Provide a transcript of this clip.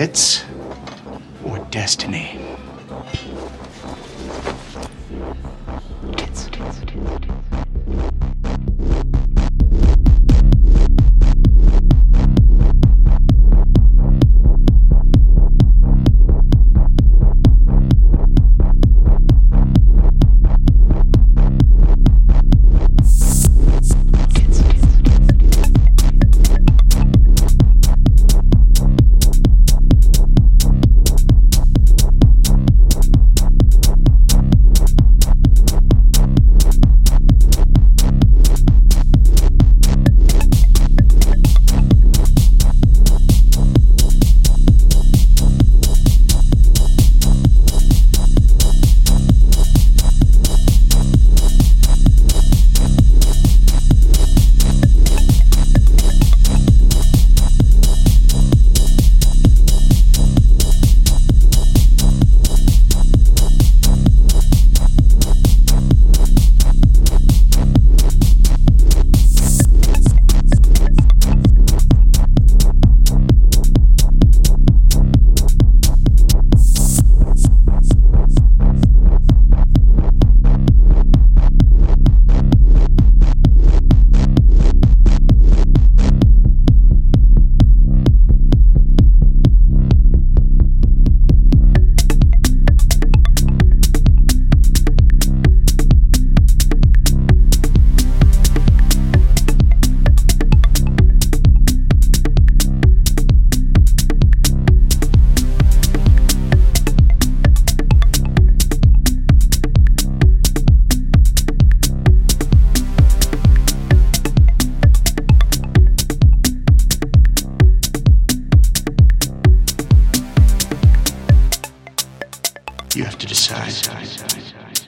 hits or destiny. Aşağı aşağı.